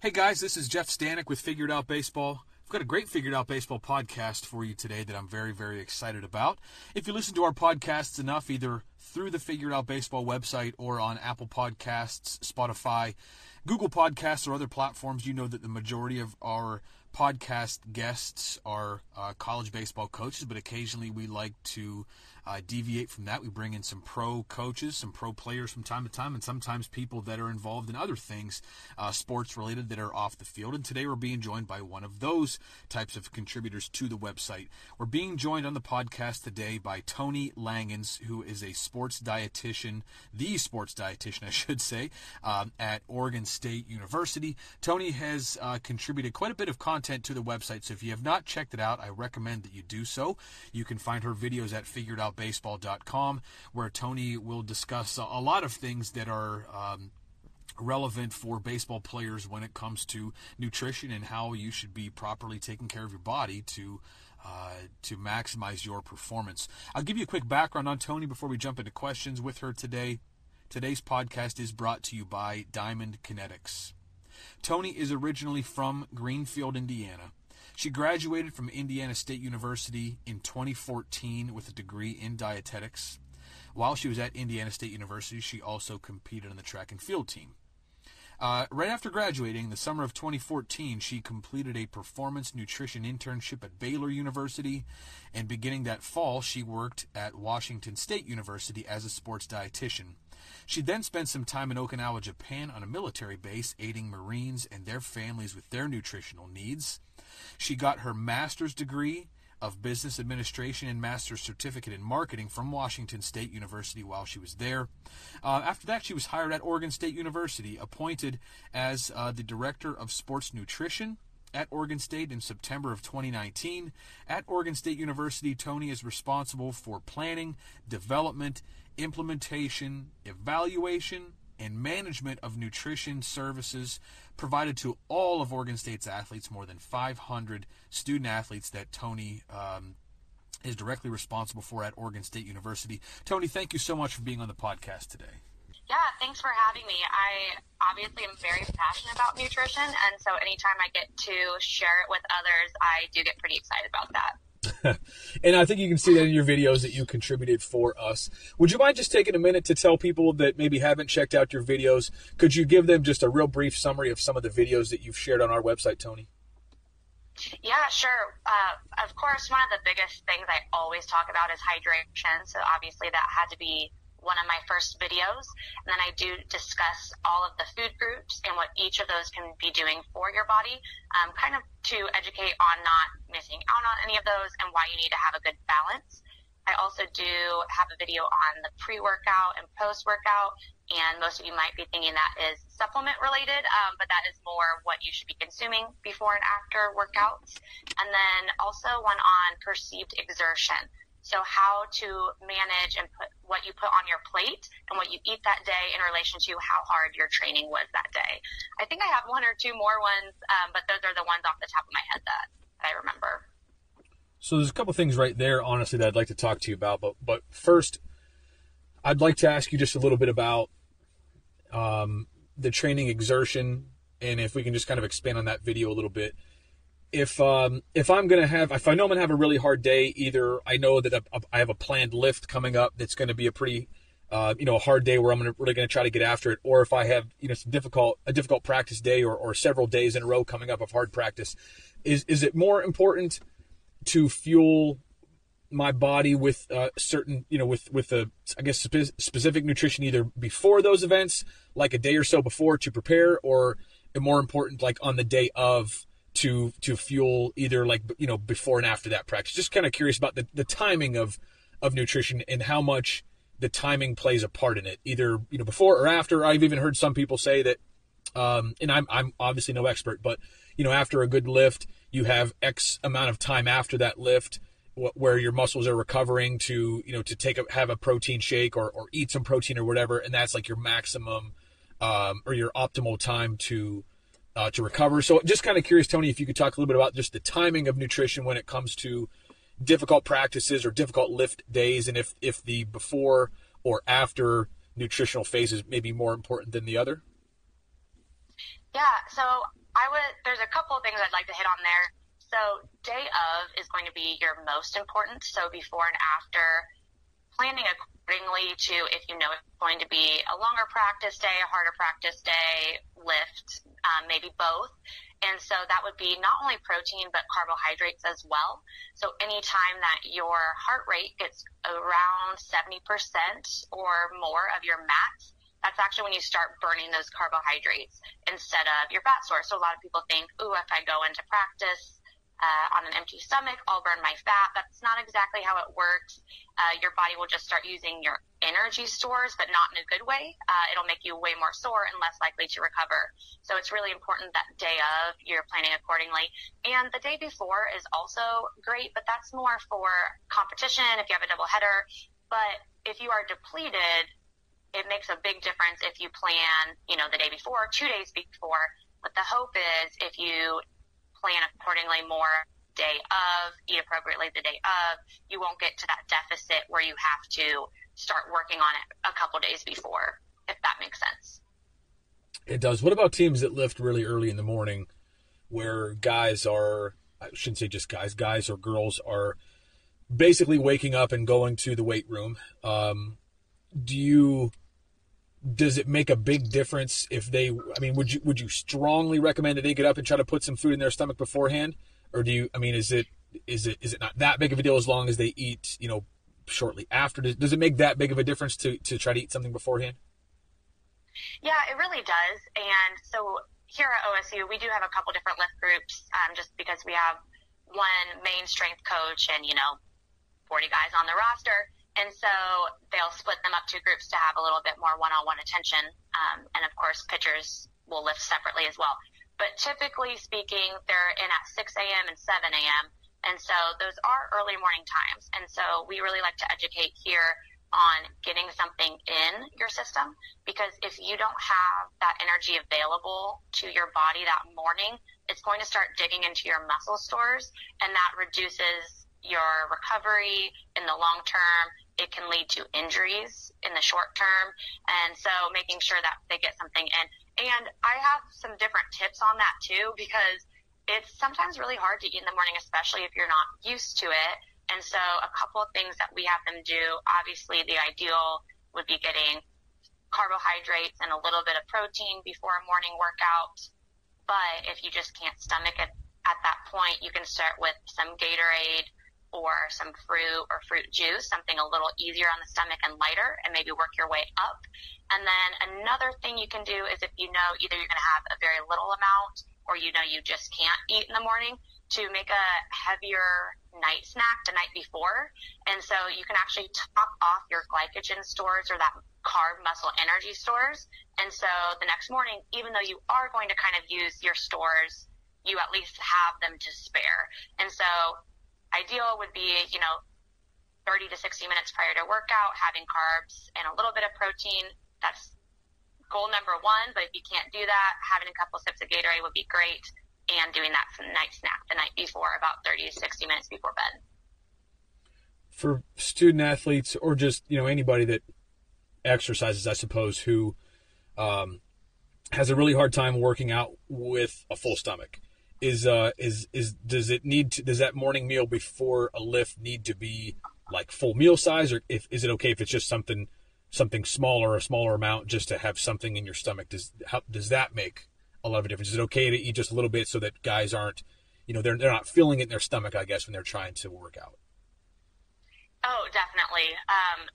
Hey guys, this is Jeff Stanek with Figured Out Baseball. I've got a great Figured Out Baseball podcast for you today that I'm very, very excited about. If you listen to our podcasts enough, either through the Figured Out Baseball website or on Apple Podcasts, Spotify, Google Podcasts, or other platforms, you know that the majority of our podcast guests are uh, college baseball coaches, but occasionally we like to uh, deviate from that. We bring in some pro coaches, some pro players from time to time, and sometimes people that are involved in other things, uh, sports related, that are off the field. And today we're being joined by one of those types of contributors to the website. We're being joined on the podcast today by Tony Langens, who is a sports dietitian, the sports dietitian, I should say, um, at Oregon State University. Tony has uh, contributed quite a bit of content to the website, so if you have not checked it out, I recommend that you do so. You can find her videos at Figured Out baseball.com, where Tony will discuss a lot of things that are. Um, relevant for baseball players when it comes to nutrition and how you should be properly taking care of your body to uh, to maximize your performance. I'll give you a quick background on Tony before we jump into questions with her today. Today's podcast is brought to you by Diamond Kinetics. Tony is originally from Greenfield, Indiana. She graduated from Indiana State University in 2014 with a degree in dietetics. While she was at Indiana State University, she also competed on the track and field team. Uh, right after graduating, the summer of 2014, she completed a performance nutrition internship at Baylor University, and beginning that fall, she worked at Washington State University as a sports dietitian. She then spent some time in Okinawa, Japan on a military base, aiding Marines and their families with their nutritional needs. She got her master's degree of business administration and master's certificate in marketing from Washington State University while she was there. Uh, after that, she was hired at Oregon State University, appointed as uh, the director of sports nutrition at Oregon State in September of 2019. At Oregon State University, Tony is responsible for planning, development, implementation, evaluation, and management of nutrition services provided to all of Oregon State's athletes, more than 500 student athletes that Tony um, is directly responsible for at Oregon State University. Tony, thank you so much for being on the podcast today. Yeah, thanks for having me. I obviously am very passionate about nutrition, and so anytime I get to share it with others, I do get pretty excited about that. and I think you can see that in your videos that you contributed for us. Would you mind just taking a minute to tell people that maybe haven't checked out your videos? Could you give them just a real brief summary of some of the videos that you've shared on our website, Tony? Yeah, sure. Uh, of course, one of the biggest things I always talk about is hydration. So obviously that had to be one of my first videos. And then I do discuss all of the food groups and what each of those can be doing for your body, um, kind of to educate on not missing out on any of those and why you need to have a good balance. I also do have a video on the pre-workout and post-workout, and most of you might be thinking that is supplement related, um, but that is more what you should be consuming before and after workouts. And then also one on perceived exertion. So how to manage and put what you put on your plate and what you eat that day in relation to how hard your training was that day. I think I have one or two more ones, um, but those are the ones off the top of my head that I remember. So there's a couple things right there, honestly, that I'd like to talk to you about. But but first, I'd like to ask you just a little bit about um, the training exertion, and if we can just kind of expand on that video a little bit if um, if I'm gonna have if I know I'm gonna have a really hard day, either I know that I have a planned lift coming up that's gonna be a pretty uh, you know a hard day where I'm gonna, really gonna try to get after it, or if I have you know some difficult a difficult practice day or, or several days in a row coming up of hard practice, is is it more important to fuel my body with uh, certain you know with with a I guess spe- specific nutrition either before those events, like a day or so before to prepare, or more important like on the day of to to fuel either like you know before and after that practice. Just kind of curious about the, the timing of of nutrition and how much the timing plays a part in it, either you know before or after. I've even heard some people say that, um, and I'm I'm obviously no expert, but you know after a good lift, you have X amount of time after that lift where your muscles are recovering to you know to take a have a protein shake or, or eat some protein or whatever and that's like your maximum um, or your optimal time to uh, to recover. So, just kind of curious, Tony, if you could talk a little bit about just the timing of nutrition when it comes to difficult practices or difficult lift days, and if if the before or after nutritional phases may be more important than the other. Yeah. So I would. There's a couple of things I'd like to hit on there. So day of is going to be your most important. So before and after, planning accordingly to if you know it's going to be a longer practice day, a harder practice day, lift, um, maybe both. And so that would be not only protein, but carbohydrates as well. So anytime that your heart rate gets around 70% or more of your max, that's actually when you start burning those carbohydrates instead of your fat source. So a lot of people think, ooh, if I go into practice uh, on an empty stomach, I'll burn my fat. That's not exactly how it works. Uh, your body will just start using your energy stores, but not in a good way. Uh, it'll make you way more sore and less likely to recover. So it's really important that day of you're planning accordingly. And the day before is also great, but that's more for competition if you have a double header. But if you are depleted, it makes a big difference if you plan, you know, the day before, two days before. But the hope is if you plan accordingly more day of, eat appropriately the day of, you won't get to that deficit where you have to start working on it a couple days before, if that makes sense. It does. What about teams that lift really early in the morning where guys are, I shouldn't say just guys, guys or girls are basically waking up and going to the weight room? Um, do you does it make a big difference if they i mean would you would you strongly recommend that they get up and try to put some food in their stomach beforehand? Or do you i mean is it is it is it not that big of a deal as long as they eat you know shortly after? Does, does it make that big of a difference to to try to eat something beforehand? Yeah it really does. And so here at osu we do have a couple different lift groups um, just because we have one main strength coach and you know 40 guys on the roster and so they'll split them up to groups to have a little bit more one-on-one attention. Um, and of course, pitchers will lift separately as well. But typically speaking, they're in at 6 a.m. and 7 a.m. And so those are early morning times. And so we really like to educate here on getting something in your system because if you don't have that energy available to your body that morning, it's going to start digging into your muscle stores and that reduces your recovery in the long term it can lead to injuries in the short term. And so making sure that they get something in. And I have some different tips on that too, because it's sometimes really hard to eat in the morning, especially if you're not used to it. And so a couple of things that we have them do, obviously the ideal would be getting carbohydrates and a little bit of protein before a morning workout. But if you just can't stomach it at that point, you can start with some Gatorade, or some fruit or fruit juice, something a little easier on the stomach and lighter, and maybe work your way up. And then another thing you can do is if you know either you're going to have a very little amount or you know you just can't eat in the morning, to make a heavier night snack the night before. And so you can actually top off your glycogen stores or that carb muscle energy stores. And so the next morning, even though you are going to kind of use your stores, you at least have them to spare. And so ideal would be, you know, 30 to 60 minutes prior to workout, having carbs and a little bit of protein. That's goal number one. But if you can't do that, having a couple sips of Gatorade would be great. And doing that for the night snack the night before, about 30 to 60 minutes before bed. For student athletes or just, you know, anybody that exercises, I suppose, who um, has a really hard time working out with a full stomach is uh is is does it need to does that morning meal before a lift need to be like full meal size? Or if is it okay if it's just something something smaller a smaller amount just to have something in your stomach? Does how does that make a lot of difference? Is it okay to eat just a little bit so that guys aren't you know they're they're not feeling it in their stomach I guess when they're trying to work out? Oh definitely. Um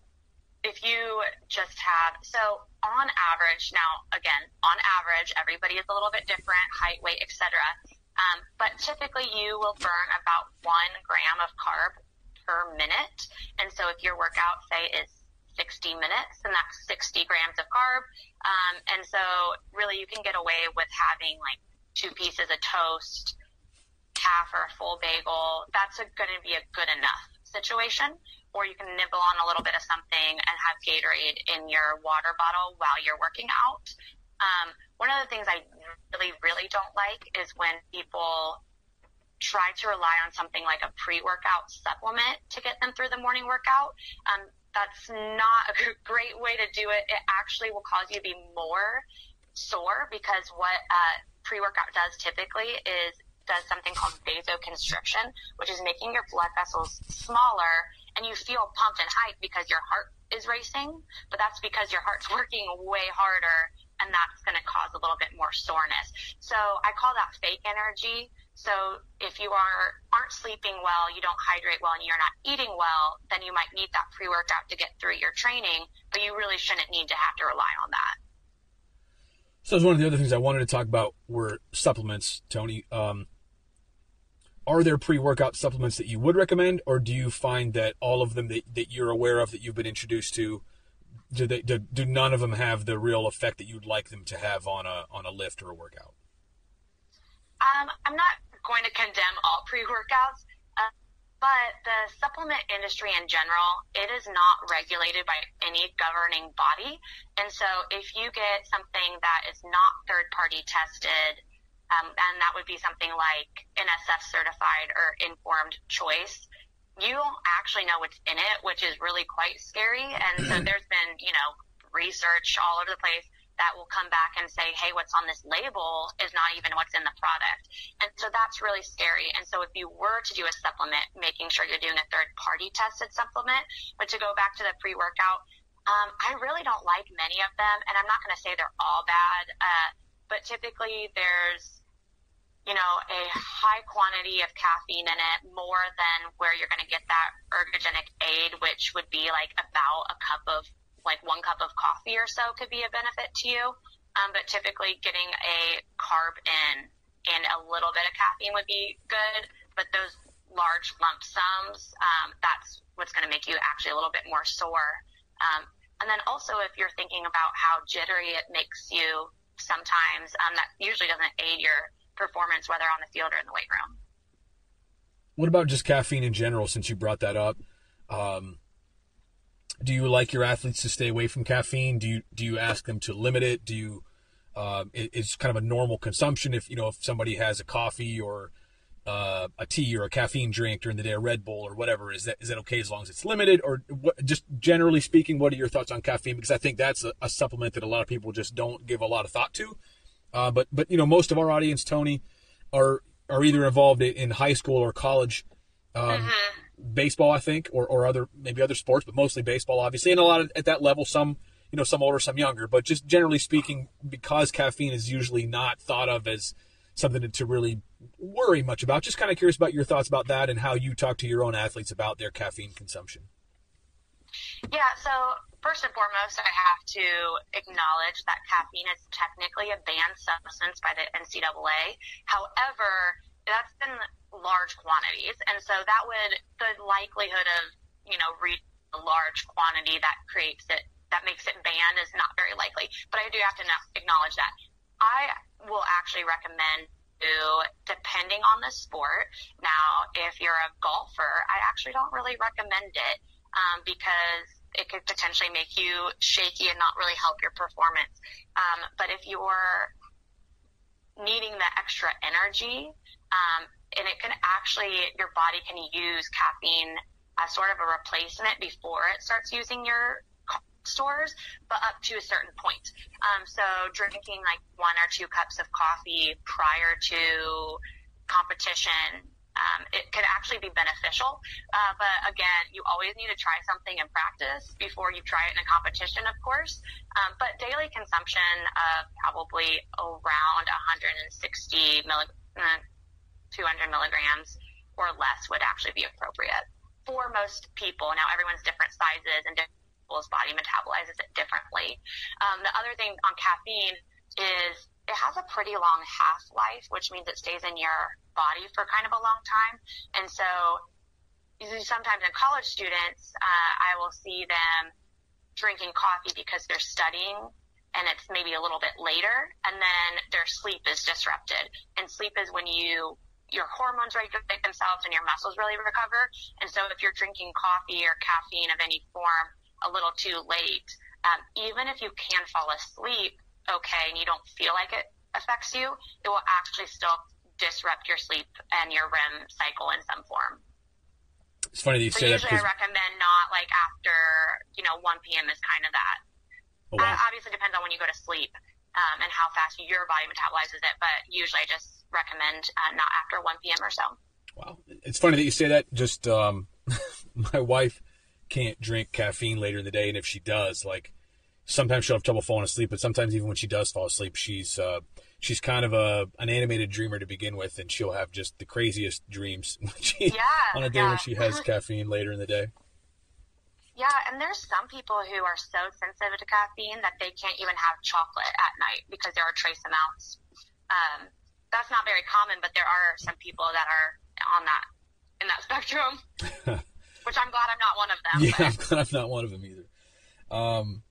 if you just have so on average now again on average everybody is a little bit different height weight etc um, but typically you will burn about one gram of carb per minute. And so if your workout, say, is 60 minutes, then that's 60 grams of carb. Um, and so really you can get away with having like two pieces of toast, half or a full bagel. That's going to be a good enough situation. Or you can nibble on a little bit of something and have Gatorade in your water bottle while you're working out. Um, one of the things I really, really don't like is when people try to rely on something like a pre-workout supplement to get them through the morning workout. Um, that's not a great way to do it. It actually will cause you to be more sore because what uh, pre-workout does typically is does something called vasoconstriction, which is making your blood vessels smaller and you feel pumped and hyped because your heart is racing, but that's because your heart's working way harder and that's going to cause a little bit more soreness. So I call that fake energy. So if you are aren't sleeping well, you don't hydrate well, and you're not eating well, then you might need that pre-workout to get through your training, but you really shouldn't need to have to rely on that. So one of the other things I wanted to talk about were supplements, Tony. Um, are there pre-workout supplements that you would recommend, or do you find that all of them that, that you're aware of that you've been introduced to, do they do, do none of them have the real effect that you'd like them to have on a on a lift or a workout? Um, I'm not going to condemn all pre-workouts, uh, but the supplement industry in general, it is not regulated by any governing body. And so if you get something that is not third-party tested, um, and that would be something like NSF certified or informed choice, you don't actually know what's in it, which is really quite scary. And so there's been, you know, research all over the place that will come back and say, hey, what's on this label is not even what's in the product. And so that's really scary. And so if you were to do a supplement, making sure you're doing a third party tested supplement, but to go back to the pre workout, um, I really don't like many of them. And I'm not going to say they're all bad, uh, but typically there's you know, a high quantity of caffeine in it, more than where you're going to get that ergogenic aid, which would be like about a cup of like one cup of coffee or so could be a benefit to you. Um, but typically getting a carb in and a little bit of caffeine would be good. But those large lump sums, um, that's what's going to make you actually a little bit more sore. Um, and then also if you're thinking about how jittery it makes you sometimes, um, that usually doesn't aid your performance, whether on the field or in the weight room. What about just caffeine in general, since you brought that up? Um, do you like your athletes to stay away from caffeine? Do you do you ask them to limit it? Do you um, it, it's kind of a normal consumption if you know if somebody has a coffee or uh, a tea or a caffeine drink during the day, a Red Bull or whatever, is that is that okay as long as it's limited? Or what, just generally speaking, what are your thoughts on caffeine? Because I think that's a, a, supplement that a lot of people just don't give a lot of thought to. Uh, but but you know most of our audience, Tony, are are either involved in high school or college. Um, mm-hmm baseball, I think, or, or other maybe other sports, but mostly baseball, obviously, and a lot of, at that level. Some you know some older, some younger, but just generally speaking, because caffeine is usually not thought of as something to really worry much about. Just kind of curious about your thoughts about that and how you talk to your own athletes about their caffeine consumption. Yeah, so first and foremost, I have to acknowledge that caffeine is technically a banned substance by the NCAA. However, that's in large quantities. And so that would, the likelihood of, you know, reaching a large quantity that creates it, that makes it banned is not very likely. But I do have to acknowledge that. I will actually recommend depending on the sport. Now, if you're a golfer, I actually don't really recommend it um, because it could potentially make you shaky and not really help your performance. Um, but if you're needing the extra energy, um, and it can actually, your body can use caffeine as sort of a replacement before it starts using your stores, but up to a certain point. Um, so drinking like one or two cups of coffee prior to competition, um, it could actually be beneficial. Uh, but again, you always need to try something in practice before you try it in a competition, of course. Um, but daily consumption of probably around 160 milligrams, uh, 200 milligrams or less would actually be appropriate for most people. Now, everyone's different sizes and different people's body metabolizes it differently. Um, the other thing on caffeine is it has a pretty long half life, which means it stays in your body for kind of a long time. And so sometimes in college students, uh, I will see them drinking coffee because they're studying and it's maybe a little bit later and then their sleep is disrupted. And sleep is when you your hormones regulate themselves and your muscles really recover. And so if you're drinking coffee or caffeine of any form a little too late, um, even if you can fall asleep okay and you don't feel like it affects you, it will actually still disrupt your sleep and your REM cycle in some form. It's funny that you so say usually that. Usually I recommend not like after, you know, 1 p.m. is kind of that. Oh, wow. uh, obviously depends on when you go to sleep. um, and how fast your body metabolizes it. But usually I just recommend uh, not after 1 p.m. or so. Wow. It's funny that you say that. Just um, my wife can't drink caffeine later in the day. And if she does, like, sometimes she'll have trouble falling asleep, but sometimes even when she does fall asleep, she's uh, she's kind of a an animated dreamer to begin with, and she'll have just the craziest dreams she, yeah, on a day yeah. when she has caffeine later in the day. Yeah, and there's some people who are so sensitive to caffeine that they can't even have chocolate at night because there are trace amounts. Um, that's not very common, but there are some people that are on that in that spectrum. which I'm glad I'm not one of them. Yeah, but. I'm glad I'm not one of them either. Um,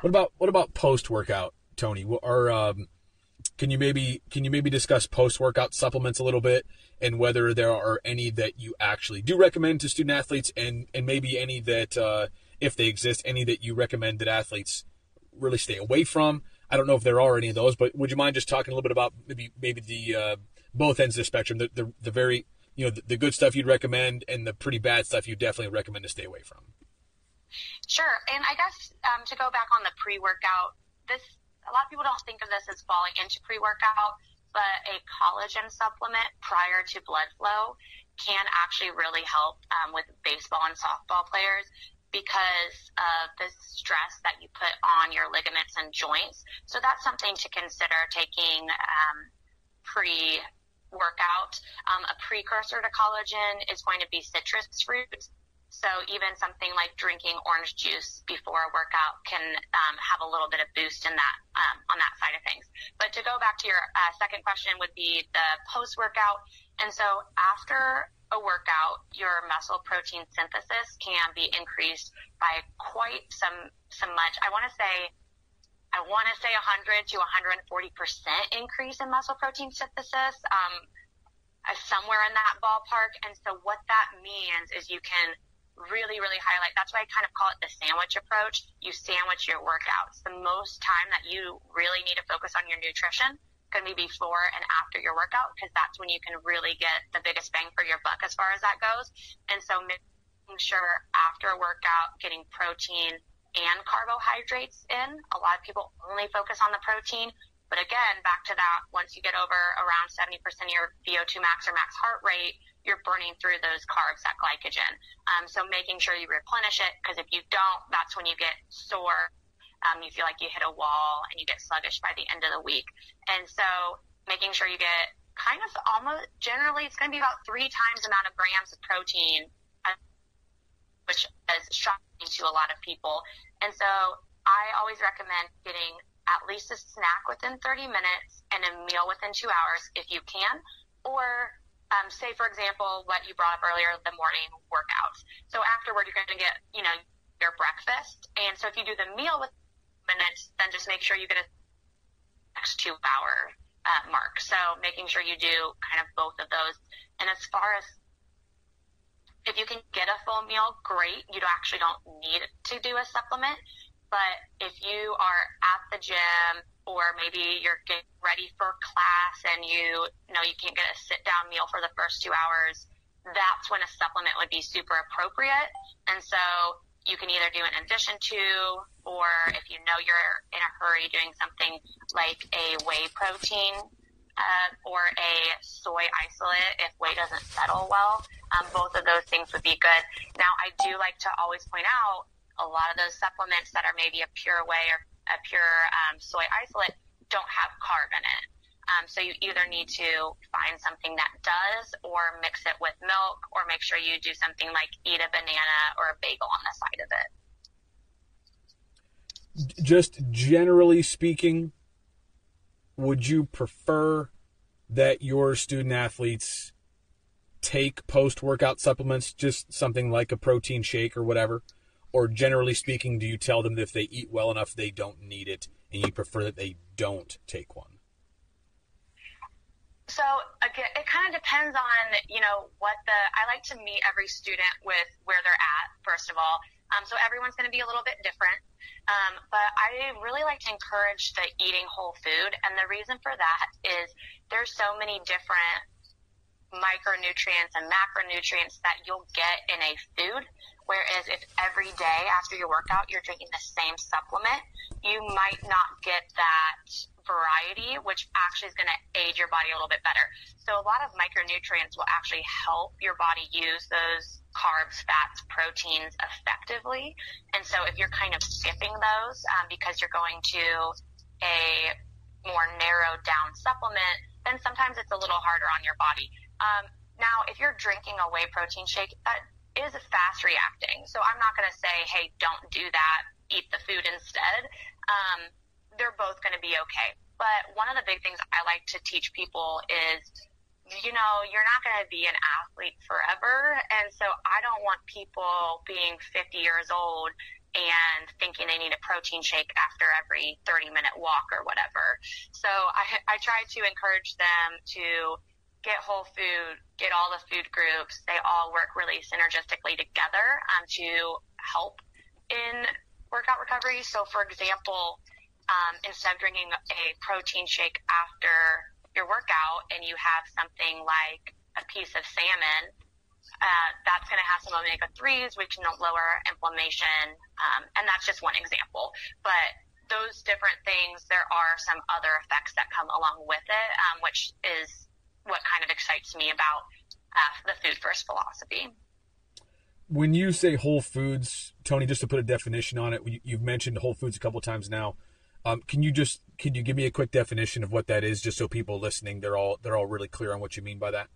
what about what about post workout, Tony? Or um, can you maybe can you maybe discuss post workout supplements a little bit? and whether there are any that you actually do recommend to student athletes and, and maybe any that, uh, if they exist, any that you recommend that athletes really stay away from. I don't know if there are any of those, but would you mind just talking a little bit about maybe maybe the uh, both ends of the spectrum, the, the, the very you know the, the, good stuff you'd recommend and the pretty bad stuff you definitely recommend to stay away from. Sure, and I guess um, to go back on the pre-workout, this a lot of people don't think of this as falling into pre-workout, but a collagen supplement prior to blood flow can actually really help um, with baseball and softball players because of the stress that you put on your ligaments and joints. So that's something to consider taking um, pre workout. Um, a precursor to collagen is going to be citrus fruits. So even something like drinking orange juice before a workout can um, have a little bit of boost in that um, on that side of things. But to go back to your uh, second question would be the post workout. And so after a workout, your muscle protein synthesis can be increased by quite some some much. I want to say I want to say 100 to 140 percent increase in muscle protein synthesis. Um, somewhere in that ballpark. And so what that means is you can really, really highlight. That's why I kind of call it the sandwich approach. You sandwich your workouts. The most time that you really need to focus on your nutrition going to be before and after your workout because that's when you can really get the biggest bang for your buck as far as that goes. And so making sure after a workout, getting protein and carbohydrates in. A lot of people only focus on the protein. But again, back to that, once you get over around 70% of your VO2 max or max heart rate, you're burning through those carbs, that glycogen. Um, so making sure you replenish it, because if you don't, that's when you get sore. Um, you feel like you hit a wall and you get sluggish by the end of the week. And so making sure you get kind of almost generally it's going to be about three times the amount of grams of protein, uh, which is shocking to a lot of people. And so I always recommend getting at least a snack within 30 minutes and a meal within two hours if you can, or um, say, for example, what you brought up earlier, the morning workouts. So afterward, you're going to get, you know, your breakfast. And so if you do the meal with minutes, then just make sure you get a next two hour uh, mark. So making sure you do kind of both of those. And as far as if you can get a full meal, great. You actually don't need to do a supplement. But if you are at the gym or maybe you're getting ready for class and you, know you can't get a sit down meal for the first two hours, that's when a supplement would be super appropriate. And so you can either do in addition to, or if you know you're in a hurry, doing something like a whey protein uh, or a soy isolate if whey doesn't settle well. Um, both of those things would be good. Now, I do like to always point out a lot of those supplements that are maybe a pure whey or a pure um, soy isolate don't have carb in it. Um, so you either need to find something that does or mix it with milk or make sure you do something like eat a banana or a bagel on the side of it. Just generally speaking, would you prefer that your student athletes take post workout supplements, just something like a protein shake or whatever? Or generally speaking, do you tell them that if they eat well enough, they don't need it, and you prefer that they don't take one? So again, it kind of depends on you know what the. I like to meet every student with where they're at first of all. Um, so everyone's going to be a little bit different, um, but I really like to encourage the eating whole food, and the reason for that is there's so many different micronutrients and macronutrients that you'll get in a food. Whereas if every day after your workout you're drinking the same supplement, you might not get that variety, which actually is going to aid your body a little bit better. So a lot of micronutrients will actually help your body use those carbs, fats, proteins effectively. And so if you're kind of skipping those um, because you're going to a more narrowed down supplement, then sometimes it's a little harder on your body. Um, now, if you're drinking a whey protein shake, that is fast reacting. So I'm not going to say, hey, don't do that, eat the food instead. Um, they're both going to be okay. But one of the big things I like to teach people is, you know, you're not going to be an athlete forever. And so I don't want people being 50 years old and thinking they need a protein shake after every 30 minute walk or whatever. So I, I try to encourage them to get whole food, get all the food groups. They all work really synergistically together um, to help in workout recovery. So, for example, um, instead of drinking a protein shake after your workout and you have something like a piece of salmon, uh, that's going to have some omega 3s, which can lower inflammation. Um, and that's just one example. But those different things, there are some other effects that come along with it, um, which is what kind of excites me about uh, the food first philosophy. When you say whole foods, Tony, just to put a definition on it, you've mentioned whole foods a couple times now. Um, can you just can you give me a quick definition of what that is, just so people listening they're all they're all really clear on what you mean by that?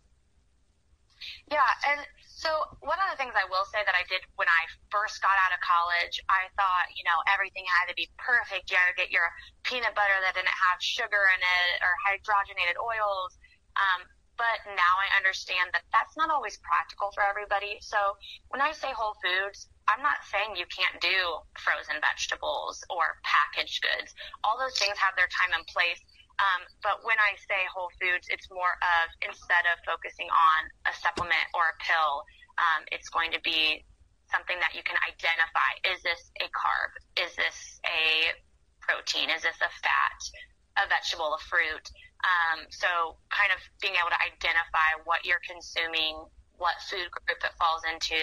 Yeah, and so one of the things I will say that I did when I first got out of college, I thought, you know, everything had to be perfect. You had to get your peanut butter that didn't have sugar in it or hydrogenated oils. Um, but now I understand that that's not always practical for everybody. So when I say whole foods, I'm not saying you can't do frozen vegetables or packaged goods. All those things have their time and place. Um, but when I say whole foods, it's more of instead of focusing on a supplement or a pill, um, it's going to be something that you can identify. Is this a carb? Is this a protein? Is this a fat? A vegetable, a fruit? Um, so kind of being able to identify what you're consuming, what food group it falls into,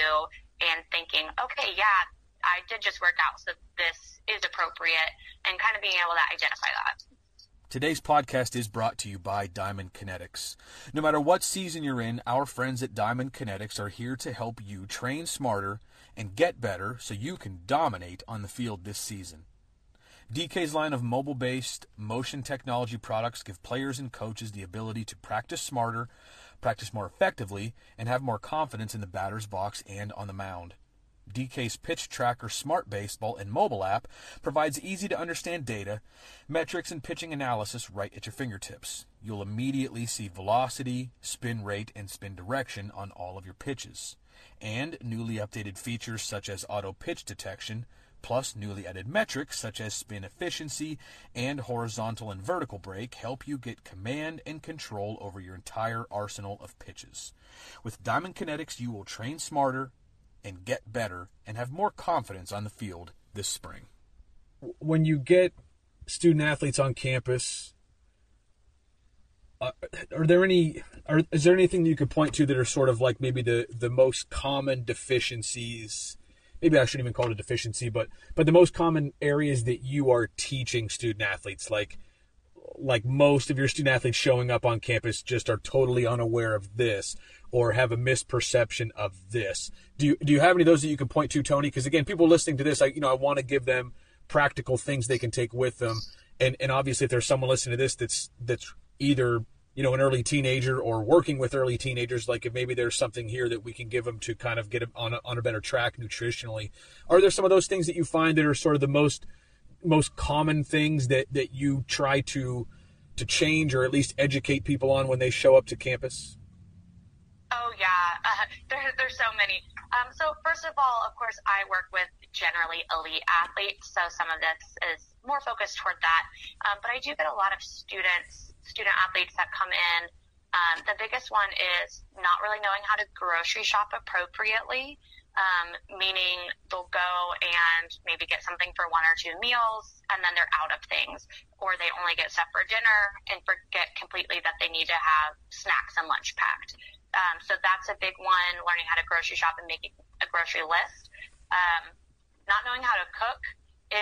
and thinking, okay, yeah, I did just work out, so this is appropriate, and kind of being able to identify that. Today's podcast is brought to you by Diamond Kinetics. No matter what season you're in, our friends at Diamond Kinetics are here to help you train smarter and get better so you can dominate on the field this season. DK's line of mobile based motion technology products give players and coaches the ability to practice smarter, practice more effectively, and have more confidence in the batter's box and on the mound. DK's Pitch Tracker Smart Baseball and mobile app provides easy to understand data, metrics, and pitching analysis right at your fingertips. You'll immediately see velocity, spin rate, and spin direction on all of your pitches. And newly updated features such as auto pitch detection, plus newly added metrics such as spin efficiency and horizontal and vertical break help you get command and control over your entire arsenal of pitches. With Diamond Kinetics, you will train smarter and get better and have more confidence on the field this spring. When you get student athletes on campus, uh, are there any are, is there anything that you could point to that are sort of like maybe the the most common deficiencies maybe I shouldn't even call it a deficiency, but but the most common areas that you are teaching student athletes, like like most of your student athletes showing up on campus just are totally unaware of this or have a misperception of this. Do you do you have any of those that you can point to, Tony? Because again, people listening to this, I you know I want to give them practical things they can take with them, and and obviously if there's someone listening to this that's that's either you know, an early teenager or working with early teenagers, like if maybe there's something here that we can give them to kind of get them on a, on a better track nutritionally. Are there some of those things that you find that are sort of the most most common things that that you try to to change or at least educate people on when they show up to campus? Oh yeah, uh, there, there's so many. Um, so first of all, of course, I work with generally elite athletes, so some of this is more focused toward that. Um, but I do get a lot of students student athletes that come in. Um, the biggest one is not really knowing how to grocery shop appropriately, um, meaning they'll go and maybe get something for one or two meals and then they're out of things, or they only get stuff for dinner and forget completely that they need to have snacks and lunch packed. Um, so that's a big one, learning how to grocery shop and making a grocery list. Um, not knowing how to cook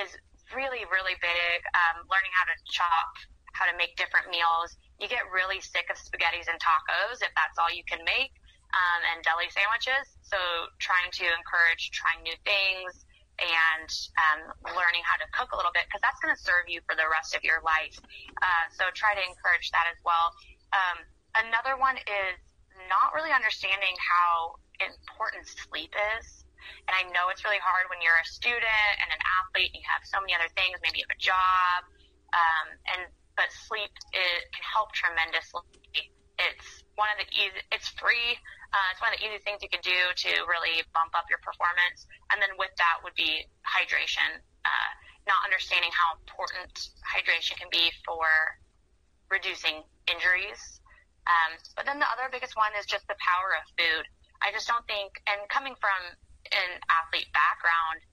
is really, really big. Um, learning how to chop, how to make different meals. You get really sick of spaghettis and tacos if that's all you can make, um, and deli sandwiches. So trying to encourage trying new things and um, learning how to cook a little bit because that's going to serve you for the rest of your life. Uh, so try to encourage that as well. Um, another one is not really understanding how important sleep is. And I know it's really hard when you're a student and an athlete and you have so many other things. Maybe you have a job, um, and but sleep is, can help tremendously. It's one of the easy. It's free. Uh, it's one of the easy things you can do to really bump up your performance. And then with that would be hydration. Uh, not understanding how important hydration can be for reducing injuries. Um, but then the other biggest one is just the power of food. I just don't think, and coming from an athlete background,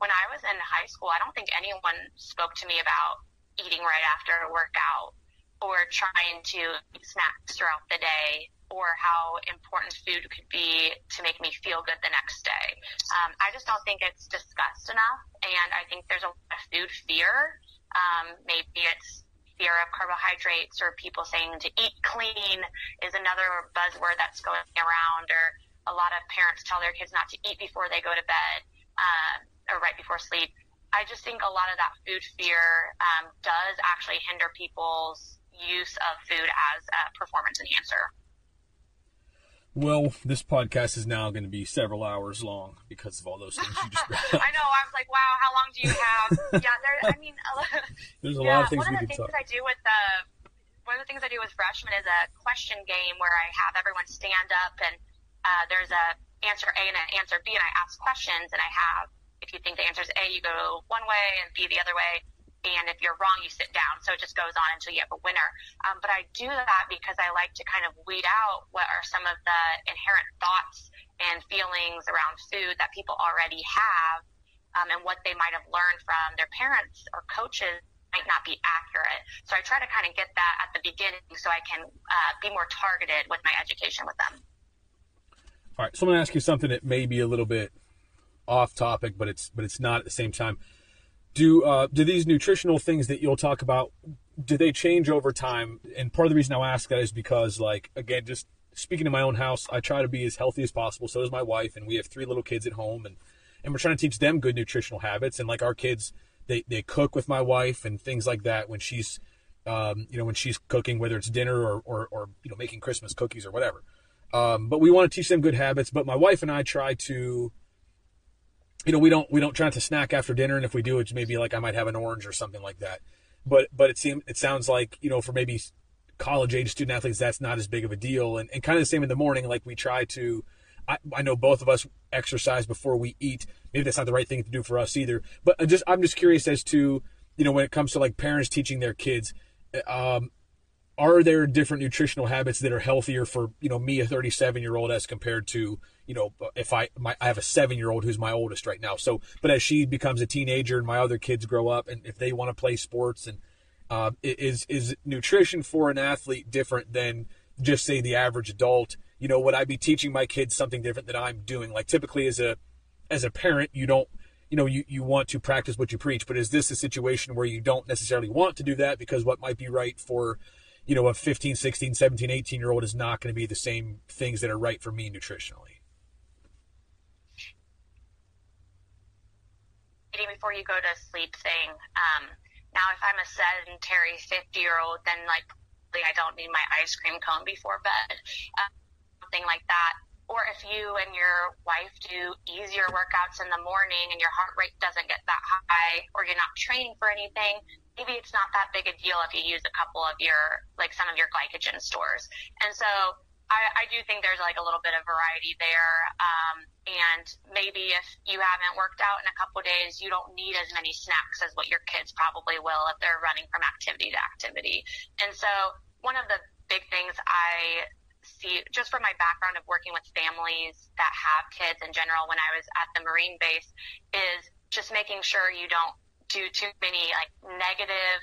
when I was in high school, I don't think anyone spoke to me about eating right after a workout or trying to eat snacks throughout the day or how important food could be to make me feel good the next day. Um, I just don't think it's discussed enough, and I think there's a lot of food fear. Um, maybe it's fear of carbohydrates or people saying to eat clean is another buzzword that's going around or a lot of parents tell their kids not to eat before they go to bed uh, or right before sleep. I just think a lot of that food fear um, does actually hinder people's use of food as a performance enhancer. Well, this podcast is now going to be several hours long because of all those things you just I know. I was like, wow, how long do you have? yeah, there. I mean, there's a yeah, lot of things one of the things talk. I do with the one of the things I do with freshmen is a question game where I have everyone stand up and uh, there's a answer A and an answer B, and I ask questions, and I have if you think the answer is A, you go one way, and B the other way. And if you're wrong, you sit down. So it just goes on until you have a winner. Um, but I do that because I like to kind of weed out what are some of the inherent thoughts and feelings around food that people already have um, and what they might have learned from their parents or coaches might not be accurate. So I try to kind of get that at the beginning so I can uh, be more targeted with my education with them. All right, so I'm going to ask you something that may be a little bit off topic, but it's but it's not at the same time. Do uh, do these nutritional things that you'll talk about do they change over time? And part of the reason I ask that is because, like, again, just speaking in my own house, I try to be as healthy as possible. So does my wife, and we have three little kids at home, and and we're trying to teach them good nutritional habits. And like our kids, they they cook with my wife and things like that when she's, um, you know, when she's cooking, whether it's dinner or or, or you know making Christmas cookies or whatever. Um, but we want to teach them good habits. But my wife and I try to, you know, we don't we don't try to snack after dinner, and if we do, it's maybe like I might have an orange or something like that. But but it seems it sounds like you know for maybe college age student athletes that's not as big of a deal, and and kind of the same in the morning. Like we try to. I, I know both of us exercise before we eat. Maybe that's not the right thing to do for us either. But just I'm just curious as to you know when it comes to like parents teaching their kids, um, are there different nutritional habits that are healthier for you know me a 37 year old as compared to you know if i my, i have a seven year old who's my oldest right now. So but as she becomes a teenager and my other kids grow up and if they want to play sports and uh, is is nutrition for an athlete different than just say the average adult? You know would i be teaching my kids something different that i'm doing? Like typically as a as a parent you don't you know you, you want to practice what you preach but is this a situation where you don't necessarily want to do that because what might be right for you know, a 15, 16, 17, 18 year old is not going to be the same things that are right for me nutritionally. Before you go to sleep thing, um, now if I'm a sedentary 50 year old, then like I don't need my ice cream cone before bed, uh, something like that. Or if you and your wife do easier workouts in the morning and your heart rate doesn't get that high, or you're not training for anything, maybe it's not that big a deal if you use a couple of your like some of your glycogen stores. And so I, I do think there's like a little bit of variety there. Um, and maybe if you haven't worked out in a couple days, you don't need as many snacks as what your kids probably will if they're running from activity to activity. And so one of the big things I see just from my background of working with families that have kids in general when I was at the Marine base is just making sure you don't do too many like negative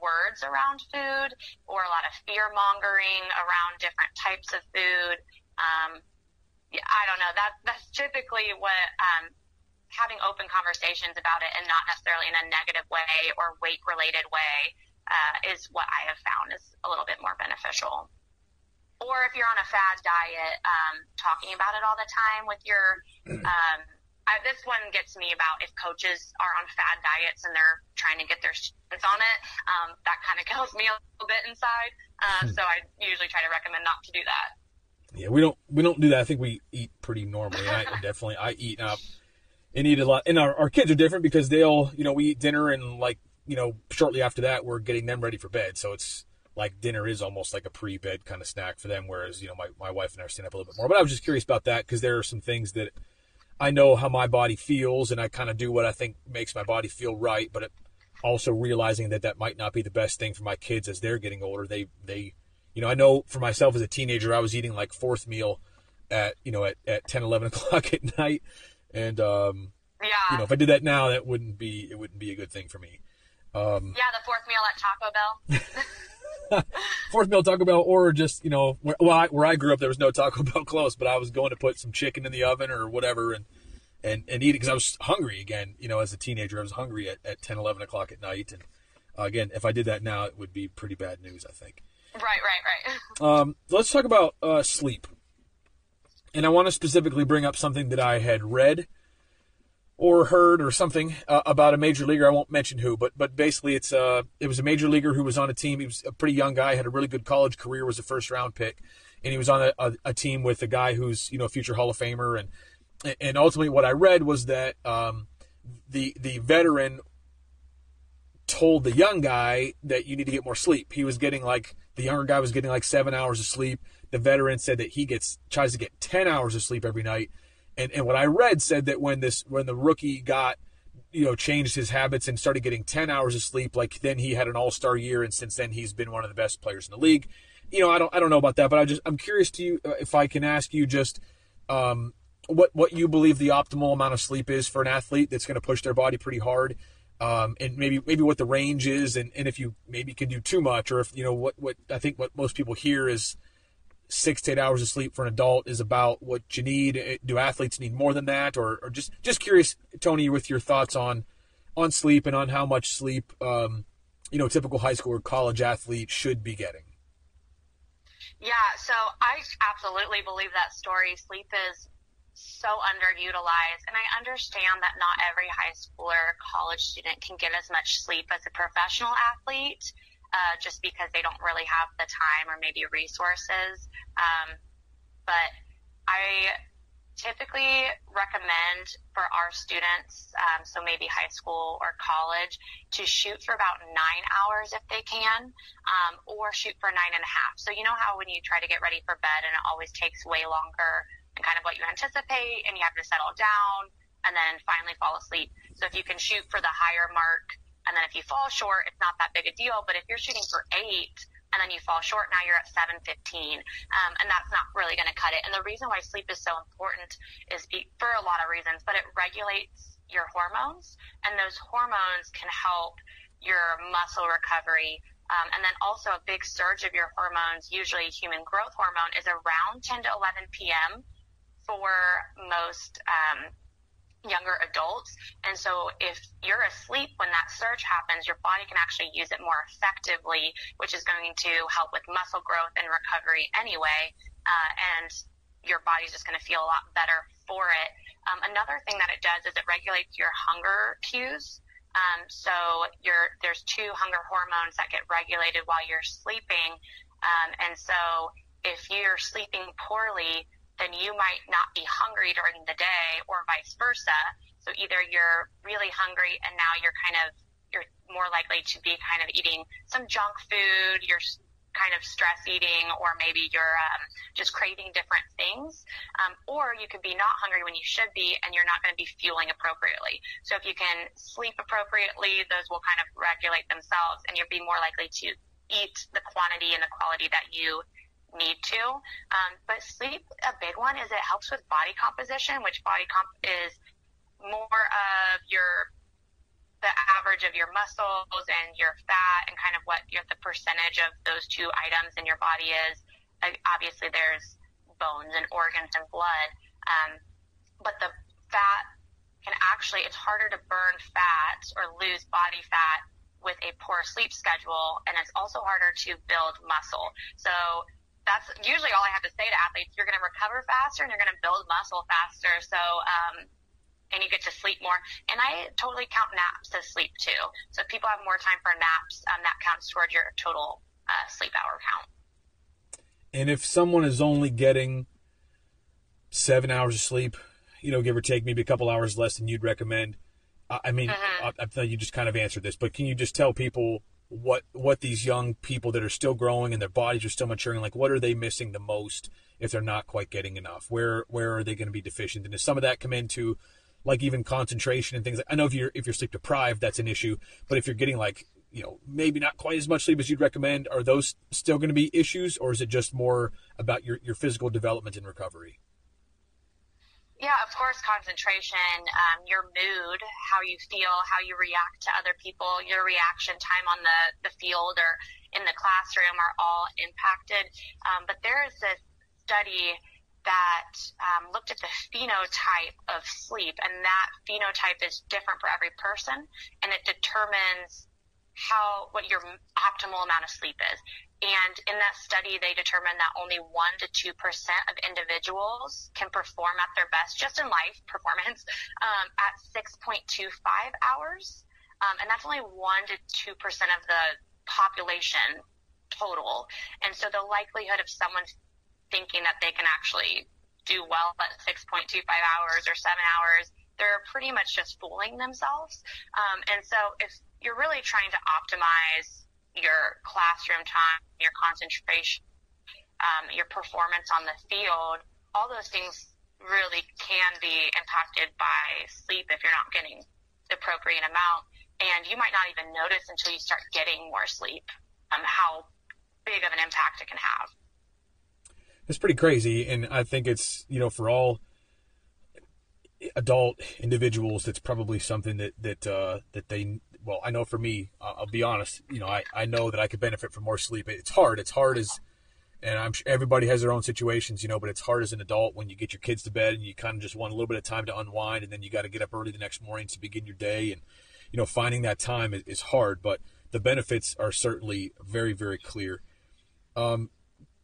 words around food or a lot of fear mongering around different types of food. Um, I don't know. That that's typically what um, having open conversations about it and not necessarily in a negative way or weight related way uh, is what I have found is a little bit more beneficial. Or if you're on a fad diet, um, talking about it all the time with your um, I, this one gets me about if coaches are on fad diets and they're trying to get their students on it. Um, that kind of kills me a little bit inside. Uh, so I usually try to recommend not to do that. Yeah, we don't we don't do that. I think we eat pretty normally. I definitely I eat up and eat a lot. And our, our kids are different because they'll you know we eat dinner and like you know shortly after that we're getting them ready for bed. So it's like dinner is almost like a pre-bed kind of snack for them. Whereas you know my my wife and I stand up a little bit more. But I was just curious about that because there are some things that I know how my body feels and I kind of do what I think makes my body feel right. But it, also realizing that that might not be the best thing for my kids as they're getting older. They they you know, I know for myself as a teenager, I was eating like fourth meal at, you know, at, at 10, 11 o'clock at night. And, um, yeah. you know, if I did that now, that wouldn't be, it wouldn't be a good thing for me. Um, yeah, the fourth meal at Taco Bell. fourth meal Taco Bell, or just, you know, where, well, I, where I grew up, there was no Taco Bell close, but I was going to put some chicken in the oven or whatever and, and, and eat because I was hungry again, you know, as a teenager, I was hungry at, at 10, 11 o'clock at night. And uh, again, if I did that now, it would be pretty bad news, I think. Right, right, right. Um, let's talk about uh, sleep. And I want to specifically bring up something that I had read or heard or something uh, about a major leaguer. I won't mention who, but but basically it's uh it was a major leaguer who was on a team. He was a pretty young guy, had a really good college career, was a first round pick, and he was on a, a, a team with a guy who's you know a future Hall of Famer. And and ultimately what I read was that um, the the veteran told the young guy that you need to get more sleep. He was getting like the younger guy was getting like seven hours of sleep. The veteran said that he gets tries to get ten hours of sleep every night. And and what I read said that when this when the rookie got you know changed his habits and started getting ten hours of sleep, like then he had an all star year, and since then he's been one of the best players in the league. You know, I don't I don't know about that, but I just I'm curious to you uh, if I can ask you just um, what what you believe the optimal amount of sleep is for an athlete that's going to push their body pretty hard um, and maybe maybe what the range is, and, and if you maybe can do too much, or if you know what what I think what most people hear is six to eight hours of sleep for an adult is about what you need. Uh, do athletes need more than that, or, or just just curious, Tony, with your thoughts on on sleep and on how much sleep um, you know typical high school or college athlete should be getting. Yeah, so I absolutely believe that story. Sleep is so underutilized. And I understand that not every high school or college student can get as much sleep as a professional athlete, uh, just because they don't really have the time or maybe resources. Um, but I typically recommend for our students, um, so maybe high school or college, to shoot for about nine hours if they can, um, or shoot for nine and a half. So you know how when you try to get ready for bed and it always takes way longer and kind of what you anticipate, and you have to settle down and then finally fall asleep. So if you can shoot for the higher mark, and then if you fall short, it's not that big a deal. But if you're shooting for eight and then you fall short, now you're at 715, um, and that's not really going to cut it. And the reason why sleep is so important is be, for a lot of reasons, but it regulates your hormones, and those hormones can help your muscle recovery. Um, and then also a big surge of your hormones, usually human growth hormone, is around 10 to 11 p.m for most um, younger adults. And so if you're asleep when that surge happens, your body can actually use it more effectively, which is going to help with muscle growth and recovery anyway. Uh, and your body's just going to feel a lot better for it. Um, another thing that it does is it regulates your hunger cues. Um, so there's two hunger hormones that get regulated while you're sleeping. Um, and so if you're sleeping poorly, then you might not be hungry during the day or vice versa. So either you're really hungry and now you're kind of, you're more likely to be kind of eating some junk food, you're kind of stress eating, or maybe you're um, just craving different things. Um, or you could be not hungry when you should be and you're not going to be fueling appropriately. So if you can sleep appropriately, those will kind of regulate themselves and you'll be more likely to eat the quantity and the quality that you need to. Um, but sleep, a big one is it helps with body composition, which body comp is more of your the average of your muscles and your fat and kind of what your, the percentage of those two items in your body is. Obviously, there's bones and organs and blood. Um, but the fat can actually, it's harder to burn fat or lose body fat with a poor sleep schedule, and it's also harder to build muscle. So that's usually all I have to say to athletes. You're going to recover faster and you're going to build muscle faster. So, um, and you get to sleep more. And I totally count naps as sleep too. So if people have more time for naps, um, that counts towards your total uh, sleep hour count. And if someone is only getting seven hours of sleep, you know, give or take maybe a couple hours less than you'd recommend. I mean, mm-hmm. I, I thought you just kind of answered this, but can you just tell people what what these young people that are still growing and their bodies are still maturing, like what are they missing the most if they're not quite getting enough? Where where are they going to be deficient? And does some of that come into like even concentration and things? I know if you're if you're sleep deprived, that's an issue, but if you're getting like you know maybe not quite as much sleep as you'd recommend, are those still going to be issues, or is it just more about your your physical development and recovery? Yeah, of course, concentration, um, your mood, how you feel, how you react to other people, your reaction time on the, the field or in the classroom are all impacted. Um, but there is this study that um, looked at the phenotype of sleep, and that phenotype is different for every person, and it determines how what your optimal amount of sleep is. And in that study, they determined that only 1% to 2% of individuals can perform at their best, just in life performance, um, at 6.25 hours. Um, and that's only 1% to 2% of the population total. And so the likelihood of someone thinking that they can actually do well at 6.25 hours or seven hours, they're pretty much just fooling themselves. Um, and so if you're really trying to optimize your classroom time, your concentration, um, your performance on the field, all those things really can be impacted by sleep if you're not getting the appropriate amount. And you might not even notice until you start getting more sleep um, how big of an impact it can have. It's pretty crazy. And I think it's, you know, for all adult individuals, that's probably something that, that, uh, that they well, I know for me, I'll be honest, you know, I, I know that I could benefit from more sleep. It's hard. It's hard as, and I'm sure everybody has their own situations, you know, but it's hard as an adult when you get your kids to bed and you kind of just want a little bit of time to unwind and then you got to get up early the next morning to begin your day. And, you know, finding that time is, is hard, but the benefits are certainly very, very clear. Um,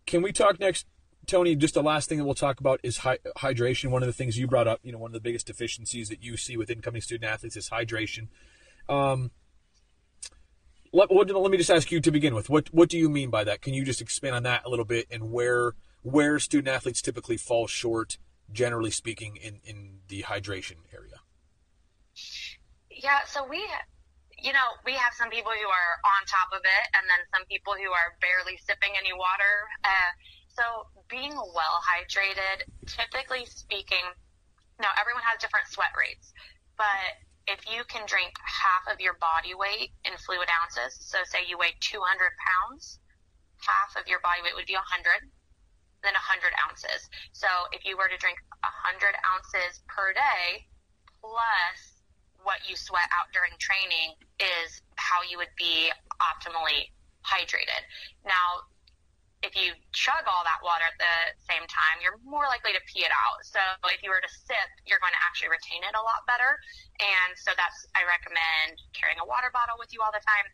can we talk next, Tony? Just the last thing that we'll talk about is hydration. One of the things you brought up, you know, one of the biggest deficiencies that you see with incoming student athletes is hydration. Um, let, what, let me just ask you to begin with. What what do you mean by that? Can you just expand on that a little bit and where where student athletes typically fall short, generally speaking, in in the hydration area? Yeah, so we, you know, we have some people who are on top of it, and then some people who are barely sipping any water. Uh, so being well hydrated, typically speaking, now everyone has different sweat rates, but if you can drink half of your body weight in fluid ounces, so say you weigh 200 pounds, half of your body weight would be 100, then 100 ounces. So if you were to drink 100 ounces per day plus what you sweat out during training is how you would be optimally hydrated. Now, if you chug all that water at the same time, you're more likely to pee it out. So if you were to sip, you're going to actually retain it a lot better. And so that's, I recommend carrying a water bottle with you all the time.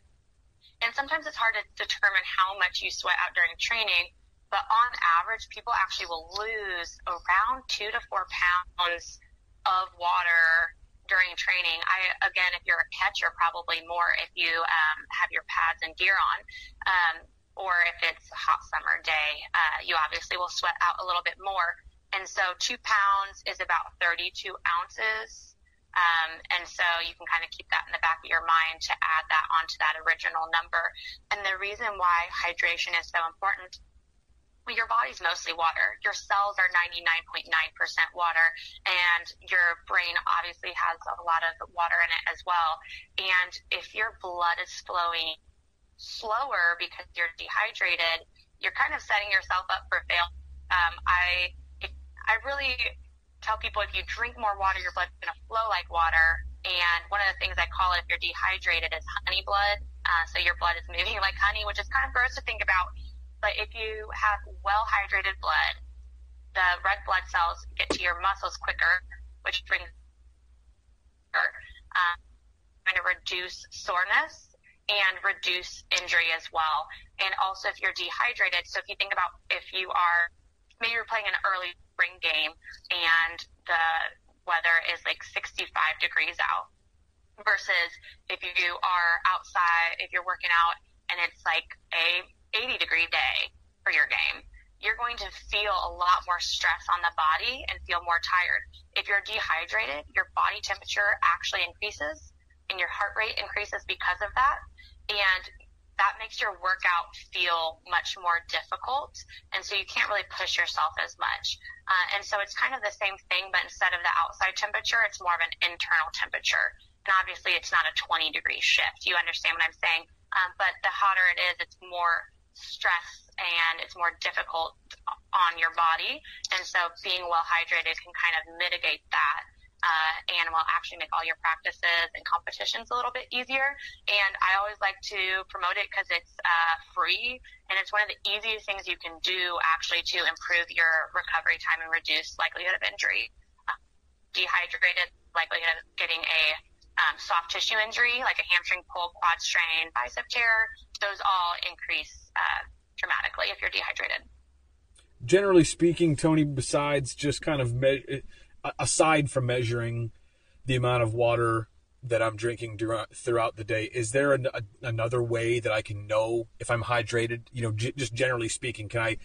And sometimes it's hard to determine how much you sweat out during training, but on average, people actually will lose around two to four pounds of water during training. I, again, if you're a catcher, probably more if you um, have your pads and gear on. Um, or if it's a hot summer day, uh, you obviously will sweat out a little bit more. And so two pounds is about 32 ounces. Um, and so you can kind of keep that in the back of your mind to add that onto that original number. And the reason why hydration is so important well, your body's mostly water. Your cells are 99.9% water, and your brain obviously has a lot of water in it as well. And if your blood is flowing slower because you're dehydrated, you're kind of setting yourself up for fail. Um, I I really tell people if you drink more water, your blood's going to flow like water. And one of the things I call it if you're dehydrated is honey blood. Uh, so your blood is moving like honey, which is kind of gross to think about. But if you have well hydrated blood the red blood cells get to your muscles quicker, which brings um, of reduce soreness and reduce injury as well. And also if you're dehydrated, so if you think about if you are maybe you're playing an early spring game and the weather is like 65 degrees out versus if you are outside, if you're working out and it's like a 80 degree day for your game, you're going to feel a lot more stress on the body and feel more tired. If you're dehydrated, your body temperature actually increases and your heart rate increases because of that. And that makes your workout feel much more difficult. And so you can't really push yourself as much. Uh, and so it's kind of the same thing, but instead of the outside temperature, it's more of an internal temperature. And obviously it's not a 20 degree shift. You understand what I'm saying? Um, but the hotter it is, it's more stress and it's more difficult on your body. And so being well hydrated can kind of mitigate that uh, and will actually make all your practices and competitions a little bit easier. And I always like to promote it because it's uh, free and it's one of the easiest things you can do actually to improve your recovery time and reduce likelihood of injury. Uh, dehydrated, likelihood of getting a um, soft tissue injury like a hamstring pull, quad strain, bicep tear, those all increase uh, dramatically if you're dehydrated. Generally speaking, Tony, besides just kind of me- aside from measuring the amount of water that I'm drinking throughout the day, is there an, a, another way that I can know if I'm hydrated? You know, j- just generally speaking, can I?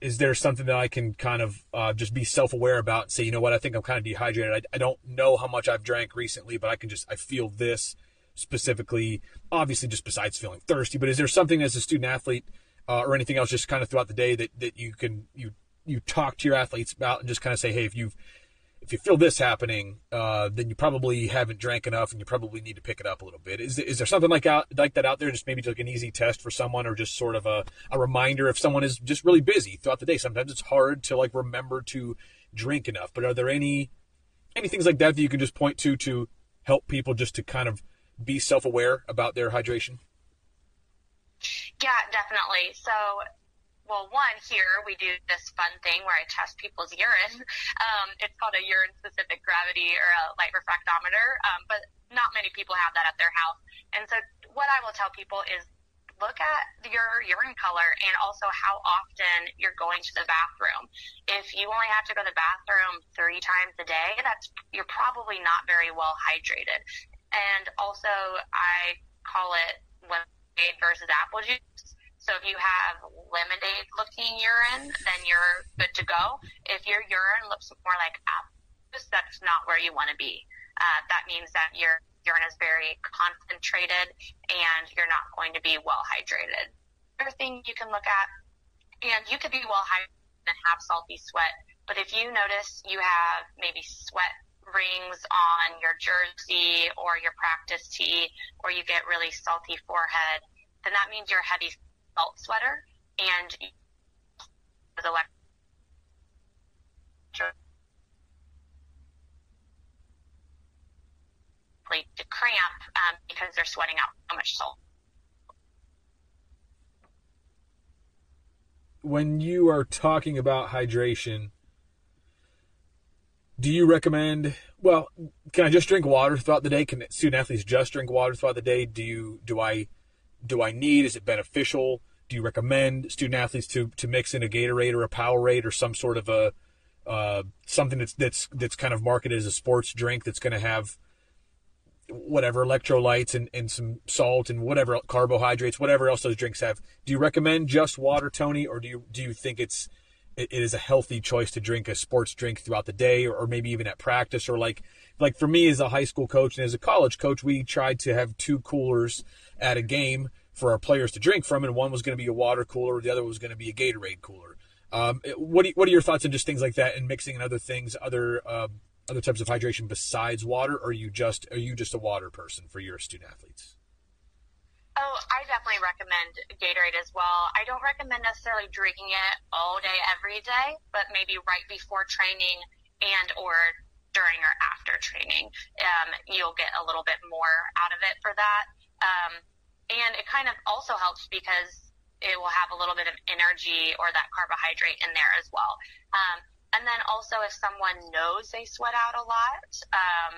Is there something that I can kind of uh, just be self-aware about and say, you know what, I think I'm kind of dehydrated. I, I don't know how much I've drank recently, but I can just I feel this specifically. Obviously, just besides feeling thirsty, but is there something as a student athlete uh, or anything else just kind of throughout the day that that you can you you talk to your athletes about and just kind of say, hey, if you've if you feel this happening, uh, then you probably haven't drank enough, and you probably need to pick it up a little bit. Is is there something like out like that out there? Just maybe like an easy test for someone, or just sort of a, a reminder if someone is just really busy throughout the day. Sometimes it's hard to like remember to drink enough. But are there any any things like that that you can just point to to help people just to kind of be self aware about their hydration? Yeah, definitely. So well, one here we do this fun thing where I test people's urine. Um, it's called a urine specific gravity or a light refractometer, um, but not many people have that at their house. And so, what I will tell people is look at your urine color and also how often you're going to the bathroom. If you only have to go to the bathroom three times a day, that's you're probably not very well hydrated. And also, I call it lemonade versus apple juice. So if you have lemonade looking urine, then you're good to go. If your urine looks more like apple juice, that's not where you want to be. Uh, that means that your urine is very concentrated and you're not going to be well hydrated. Another thing you can look at, and you could be well hydrated and have salty sweat, but if you notice you have maybe sweat rings on your jersey or your practice tee, or you get really salty forehead, then that means you're heavy sweater and the electric to cramp um, because they're sweating out so much salt. When you are talking about hydration, do you recommend? Well, can I just drink water throughout the day? Can student athletes just drink water throughout the day? Do you? Do I? Do I need? Is it beneficial? do you recommend student athletes to to mix in a Gatorade or a Powerade or some sort of a uh, something that's that's that's kind of marketed as a sports drink that's going to have whatever electrolytes and, and some salt and whatever carbohydrates, whatever else those drinks have. Do you recommend just water, tony or do you do you think it's it, it is a healthy choice to drink a sports drink throughout the day, or, or maybe even at practice, or like like for me as a high school coach and as a college coach, we tried to have two coolers at a game for our players to drink from, and one was going to be a water cooler, the other was going to be a Gatorade cooler. Um, what are, what are your thoughts on just things like that and mixing and other things, other um, other types of hydration besides water? Or are you just are you just a water person for your student athletes? Oh, I definitely recommend Gatorade as well. I don't recommend necessarily drinking it all day every day, but maybe right before training and or during or after training, um, you'll get a little bit more out of it for that. Um, and it kind of also helps because it will have a little bit of energy or that carbohydrate in there as well. Um, and then also, if someone knows they sweat out a lot, um,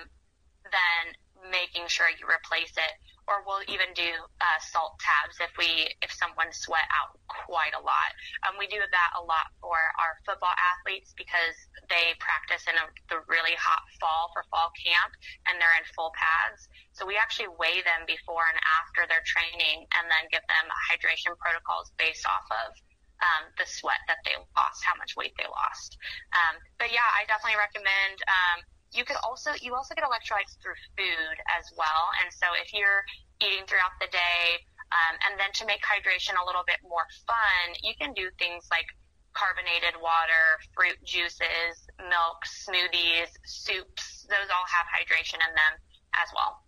then making sure you replace it. Or we'll even do uh, salt tabs if we if someone sweat out quite a lot. Um, we do that a lot for our football athletes because they practice in a, the really hot fall for fall camp and they're in full pads. So we actually weigh them before and after their training and then give them hydration protocols based off of um, the sweat that they lost, how much weight they lost. Um, but yeah, I definitely recommend. Um, you could also you also get electrolytes through food as well, and so if you're eating throughout the day, um, and then to make hydration a little bit more fun, you can do things like carbonated water, fruit juices, milk, smoothies, soups. Those all have hydration in them as well.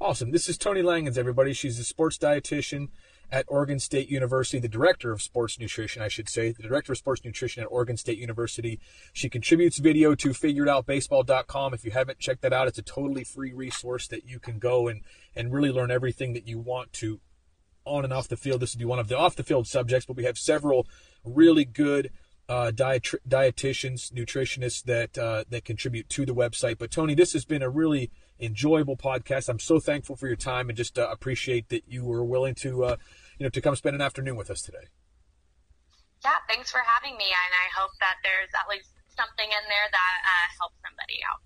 Awesome. This is Tony Langens, everybody. She's a sports dietitian at Oregon State University, the director of sports nutrition, I should say, the director of sports nutrition at Oregon State University. She contributes video to figuredoutbaseball.com. If you haven't checked that out, it's a totally free resource that you can go and, and really learn everything that you want to on and off the field. This would be one of the off the field subjects, but we have several really good uh, diet- dietitians, nutritionists that uh, that contribute to the website. But Tony, this has been a really enjoyable podcast. I'm so thankful for your time and just uh, appreciate that you were willing to, uh, you know, to come spend an afternoon with us today. Yeah, thanks for having me, and I hope that there's at least something in there that uh, helps somebody out.